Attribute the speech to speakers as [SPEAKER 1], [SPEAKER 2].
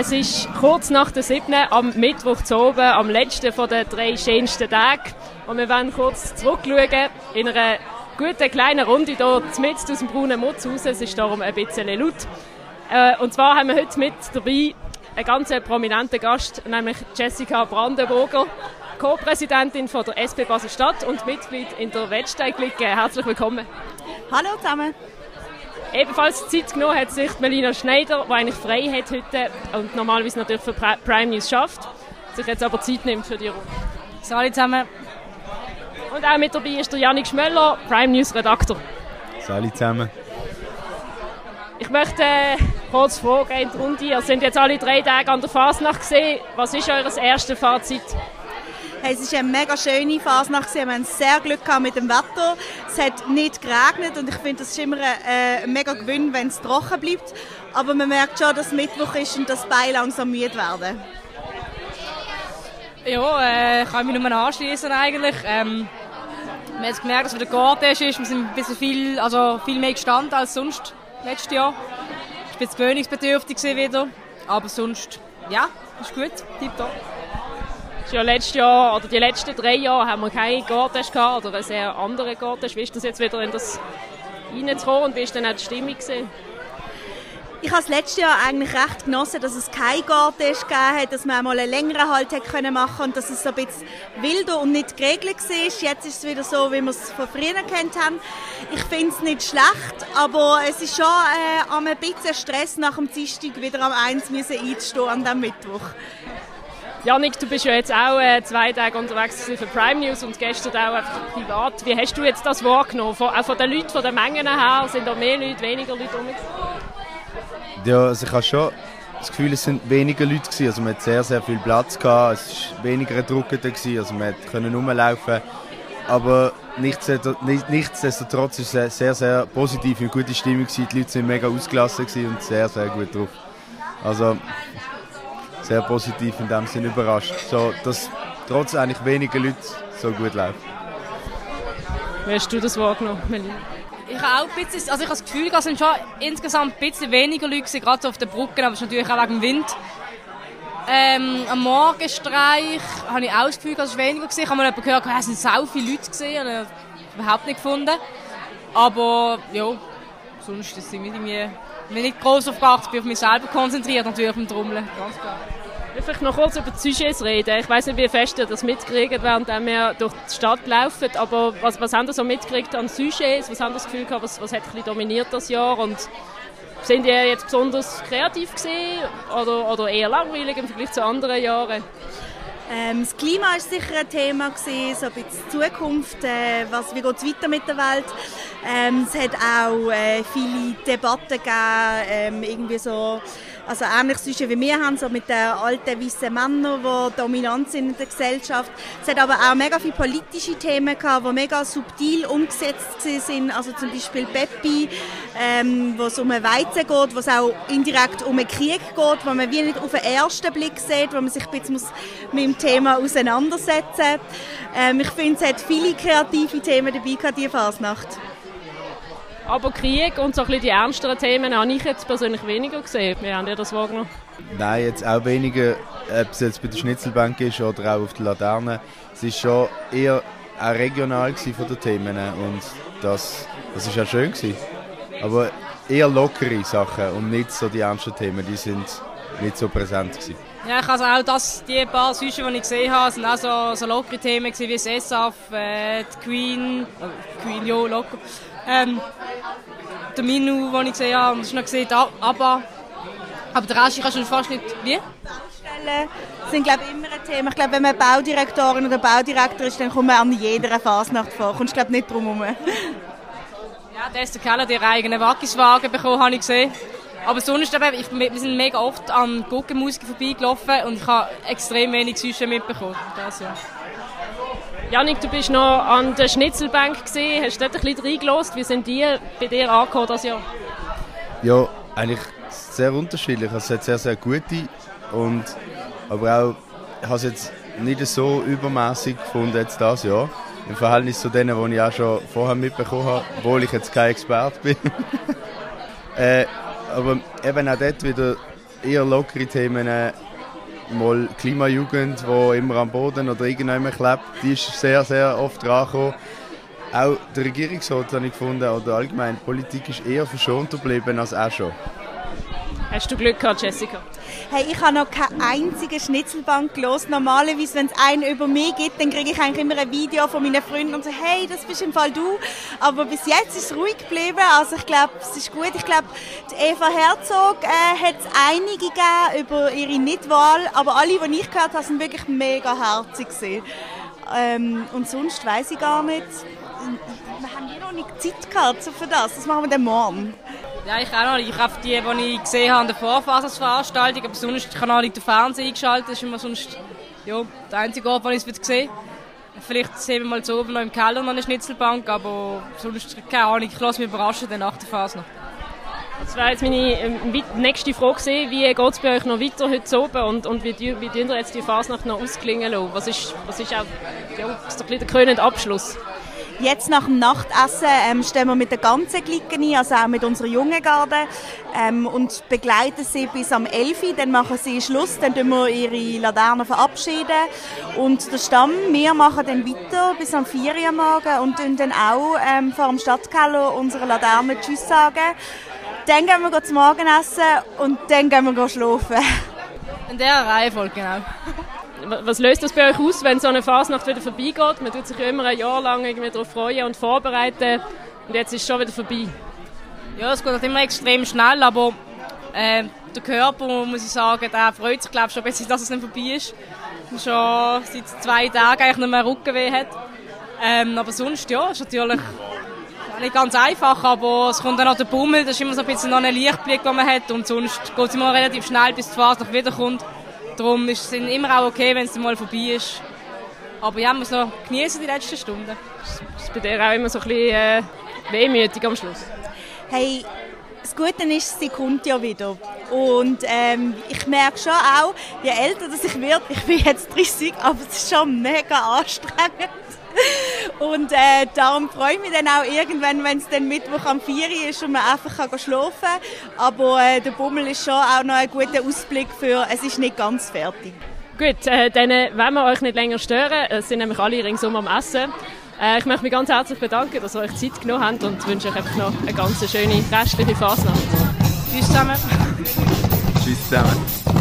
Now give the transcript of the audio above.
[SPEAKER 1] Es ist kurz nach der 7. am Mittwoch zu oben, am letzten von den drei schönsten Tagen. Und wir wollen kurz zurückschauen in einer guten kleinen Runde hier mit aus dem braunen Mutz raus. Es ist darum ein bisschen laut. Äh, und zwar haben wir heute mit dabei einen ganz prominenten Gast, nämlich Jessica Brandenburger, Co-Präsidentin der SP Basel-Stadt und Mitglied in der Wettsteig-Clique. Herzlich willkommen.
[SPEAKER 2] Hallo zusammen.
[SPEAKER 1] Ebenfalls Zeit genommen hat sich Melina Schneider, die eigentlich frei hat heute und normalerweise natürlich für Prime News schafft, sich jetzt aber Zeit nimmt für die Runde.
[SPEAKER 2] Salut zusammen.
[SPEAKER 1] Und auch mit dabei ist der Janik Schmöller, Prime News Redakteur.
[SPEAKER 3] Salut zusammen.
[SPEAKER 1] Ich möchte äh, kurz fragen in die Runde. Ihr sind jetzt alle drei Tage an der Fasnacht gesehen. Was ist euer erstes Fazit?
[SPEAKER 2] Hey, es war eine mega schöne Fasnacht. Wir haben sehr Glück mit dem Wetter. Es hat nicht geregnet und ich finde, das ist immer ein, äh, mega Gewinn, wenn es trocken bleibt. Aber man merkt schon, dass Mittwoch ist und das Bein langsam müde werden.
[SPEAKER 4] Ja, äh, kann mich nur anschließen eigentlich. Ähm, man hat gemerkt, dass wieder Garten ist. Wir sind ein bisschen viel, also viel mehr gestanden als sonst letztes Jahr. Ich war jetzt gewöhnungsbedürftig wieder, aber sonst, ja, ist gut, tipptopp.
[SPEAKER 1] Ja, letztes Jahr oder die letzten drei Jahre haben wir keinen Gartest gehabt oder einen sehr anderen Gartest. Wie ist das jetzt wieder in das reinzukommen und wie ist dann auch die Stimmung gewesen?
[SPEAKER 2] Ich habe das letzte Jahr eigentlich recht genossen, dass es keinen Gartest gegeben hat, dass man mal einen längeren Halt hätte können machen und dass es so ein bisschen wilder und nicht geregelt war. Jetzt ist es wieder so, wie wir es von früher kennt haben. Ich finde es nicht schlecht, aber es ist schon äh, ein bisschen Stress nach dem Dienstag wieder am 1 müssen einzustehen an diesem Mittwoch.
[SPEAKER 1] Janik, du bist ja jetzt auch äh, zwei Tage unterwegs für Prime News und gestern auch einfach privat. Wie hast du jetzt das wahrgenommen? Von, auch von den Leuten, von den Mengen her? Sind da mehr Leute, weniger Leute rum?
[SPEAKER 3] Ja, also ich habe schon das Gefühl, es sind weniger Leute gewesen. Also man hat sehr, sehr viel Platz gehabt. Es war weniger Druck gewesen. Also man konnte rumlaufen. Aber nichtsdestotrotz war es sehr, sehr positive und gute Stimmung gewesen. Die Leute waren mega ausgelassen und sehr, sehr gut drauf. Also sehr positiv in dem Sinne überrascht. So, dass trotz eigentlich weniger Leute so gut läuft.
[SPEAKER 1] Wie hast du das wahrgenommen, Melina?
[SPEAKER 4] Ich habe auch ein bisschen, also ich habe das Gefühl, es sind schon insgesamt ein bisschen weniger Leute, gerade so auf den Brücken, aber es ist natürlich auch wegen dem Wind. Ähm, am Morgenstreich habe ich auch das Gefühl, es war weniger. Gewesen. Ich habe mal gehört, es sind so viele Leute gesehen, habe ich überhaupt nicht gefunden. Aber ja, sonst ist es irgendwie, wenn ich nicht groß auf bin, auf mich selber konzentriert, natürlich beim Trommeln, ganz klar.
[SPEAKER 1] Ich vielleicht noch kurz über die Sujets reden. Ich weiß nicht, wie fest ihr das mitkriegt, während wir durch die Stadt laufen. Aber was, was haben ihr so mitgekriegt an Sujets? Was haben ihr das Gefühl gehabt, was, was hat ein dominiert das Jahr? Und sind die jetzt besonders kreativ gesehen oder, oder eher langweilig im Vergleich zu anderen Jahren?
[SPEAKER 2] Ähm, das Klima war sicher ein Thema, gewesen, so ein bisschen die Zukunft, äh, was, wie geht es weiter mit der Welt. Ähm, es hat auch äh, viele Debatten gegeben, ähm, irgendwie so also ähnlich wie wir haben, so mit den alten weißen Männern, die dominant sind in der Gesellschaft. Es hat aber auch mega viele politische Themen gehabt, die mega subtil umgesetzt sind. Also zum Beispiel Peppi, ähm, wo es um einen Weizen geht, wo es auch indirekt um einen Krieg geht, wo man wie nicht auf den ersten Blick sieht, wo man sich ein bisschen mit dem Thema auseinandersetzen muss. Ähm, ich finde, es hat viele kreative Themen dabei gehabt, diese Fasnacht.
[SPEAKER 1] Aber Krieg und so ein bisschen die ernsteren Themen habe ich jetzt persönlich weniger gesehen. Wie haben ihr das wahrgenommen?
[SPEAKER 3] Nein, jetzt auch weniger, ob es jetzt bei der Schnitzelbank ist oder auch auf der Laterne. Es war schon eher auch regional von den Themen und das, das auch schön gewesen. Aber eher lockere Sachen und nicht so die ernsten Themen, die sind nicht so präsent gewesen.
[SPEAKER 4] Ja, ich also auch das, die paar Süße, die ich gesehen habe, sind auch so, so lockere Themen wie das SAF, äh, die Queen, äh, Queen, ja, locker. Ähm, der Minu, den ich gesehen habe, und ich noch gesehen, aber, aber der Rest, ich kann schon fast nicht, wie?
[SPEAKER 2] Baustellen sind, glaube immer ein Thema. Ich glaube, wenn man Baudirektorin oder Baudirektor ist, dann kommt man an jeder Fasnacht vor. Kommst, glaube nicht drum herum.
[SPEAKER 4] Ja, der ist der Keller, der eigenen Wackiswagen bekommen, habe ich gesehen. Aber sonst, ich, wir sind mega oft an Guggenmusik vorbeigelaufen und ich habe extrem wenig Süße mitbekommen. Das, ja.
[SPEAKER 1] Janik, du bist noch an der Schnitzelbank gesehen, hast dort ein bisschen reingelost. Wie sind die bei dir angekommen das Jahr?
[SPEAKER 3] Ja, eigentlich sehr unterschiedlich. Also, es hat sehr, sehr gute und aber auch, ich habe es jetzt nicht so übermäßig gefunden jetzt das Jahr. Im Verhältnis zu denen, die ich auch schon vorher mitbekommen habe, obwohl ich jetzt kein Experte bin. äh, aber eben auch dort wieder eher lockere Themen, äh, mal Klimajugend, die immer am Boden oder irgendjemand klebt, die ist sehr, sehr oft dran Auch der Regierungsrat habe ich gefunden, oder allgemein, die Politik ist eher verschont geblieben als auch schon.
[SPEAKER 1] Hast du Glück gehabt, Jessica?
[SPEAKER 2] Hey, ich habe noch keine einzige Schnitzelbank gelost. Normalerweise, wenn es einen über mich gibt, dann kriege ich eigentlich immer ein Video von meinen Freunden und so, hey, das bist im Fall du. Aber bis jetzt ist es ruhig geblieben. Also ich glaube, es ist gut. Ich glaube, Eva Herzog äh, hat einige gegeben über ihre Nichtwahl, aber alle, die ich gehört habe, sind wirklich mega herzig Ähm, und sonst weiß ich gar nicht. Wir haben hier noch nicht Zeit gehabt für das. Das machen wir dann morgen.
[SPEAKER 4] Ja, ich auch noch Ich habe die, die ich gesehen habe, an der Vorphasenveranstaltung, aber sonst, ich habe noch nicht den Fernseher eingeschaltet, das ist immer sonst, ja, der einzige Ort, wo ich es gesehen Vielleicht sehen wir mal so oben noch im Keller noch eine Schnitzelbank, aber sonst, keine Ahnung, ich lasse mich überraschen dann nach der Phase noch.
[SPEAKER 1] Das wäre jetzt meine äh, nächste Frage. Wie geht es bei euch noch weiter heute oben und, und wie, wie ihr jetzt die Fasnacht noch ausklingen lassen? Was ist, was ist auch ja, ist der krönende Abschluss?
[SPEAKER 2] Jetzt nach dem Nachtessen ähm, stehen wir mit der ganzen Clique ein, also auch mit unserer jungen Garde ähm, und begleiten sie bis am 11 Uhr. Dann machen sie Schluss, dann tun wir ihre Laternen verabschieden und der Stamm, wir machen dann weiter bis am 4 Uhr morgen und tun dann auch ähm, vor dem Stadtkeller unsere Laternen Tschüss sagen. Dann gehen wir zum Morgenessen und dann gehen wir schlafen.
[SPEAKER 4] In der Reihenfolge, genau.
[SPEAKER 1] Was löst das bei euch aus, wenn so eine Fasnacht wieder vorbeigeht? Man tut sich immer ein Jahr lang irgendwie darauf freuen und vorbereiten und jetzt ist es schon wieder vorbei.
[SPEAKER 4] Ja, es geht halt immer extrem schnell, aber äh, der Körper, muss ich sagen, der freut sich glaube schon ein bisschen, dass es nicht vorbei ist. Schon seit zwei Tagen eigentlich nicht mehr Rückenweh hat. Ähm, aber sonst, ja, ist natürlich nicht ganz einfach, aber es kommt dann noch der Bummel, das ist immer so ein bisschen noch ein Lichtblick, den man hat und sonst geht es immer relativ schnell, bis die Phase noch wiederkommt. Darum ist es immer auch okay, wenn es mal vorbei ist. Aber ja, man muss noch genießen die letzten Stunden.
[SPEAKER 1] Ist bei dir auch immer so ein bisschen äh, wehmütig am Schluss?
[SPEAKER 2] Hey, das Gute ist, sie kommt ja wieder. Und ähm, ich merke schon auch, je älter dass ich werde, ich bin jetzt 30, aber es ist schon mega anstrengend. Und äh, darum freue ich mich dann auch irgendwann, wenn es dann Mittwoch am 4 ist und man einfach kann schlafen kann. Aber äh, der Bummel ist schon auch noch ein guter Ausblick für, es ist nicht ganz fertig.
[SPEAKER 1] Gut, äh, dann äh, wollen wir euch nicht länger stören. Es sind nämlich alle ringsum am Essen. Äh, ich möchte mich ganz herzlich bedanken, dass ihr euch Zeit genommen habt und wünsche euch einfach noch eine ganz schöne restliche Fasnacht.
[SPEAKER 4] Tschüss zusammen.
[SPEAKER 3] Tschüss zusammen.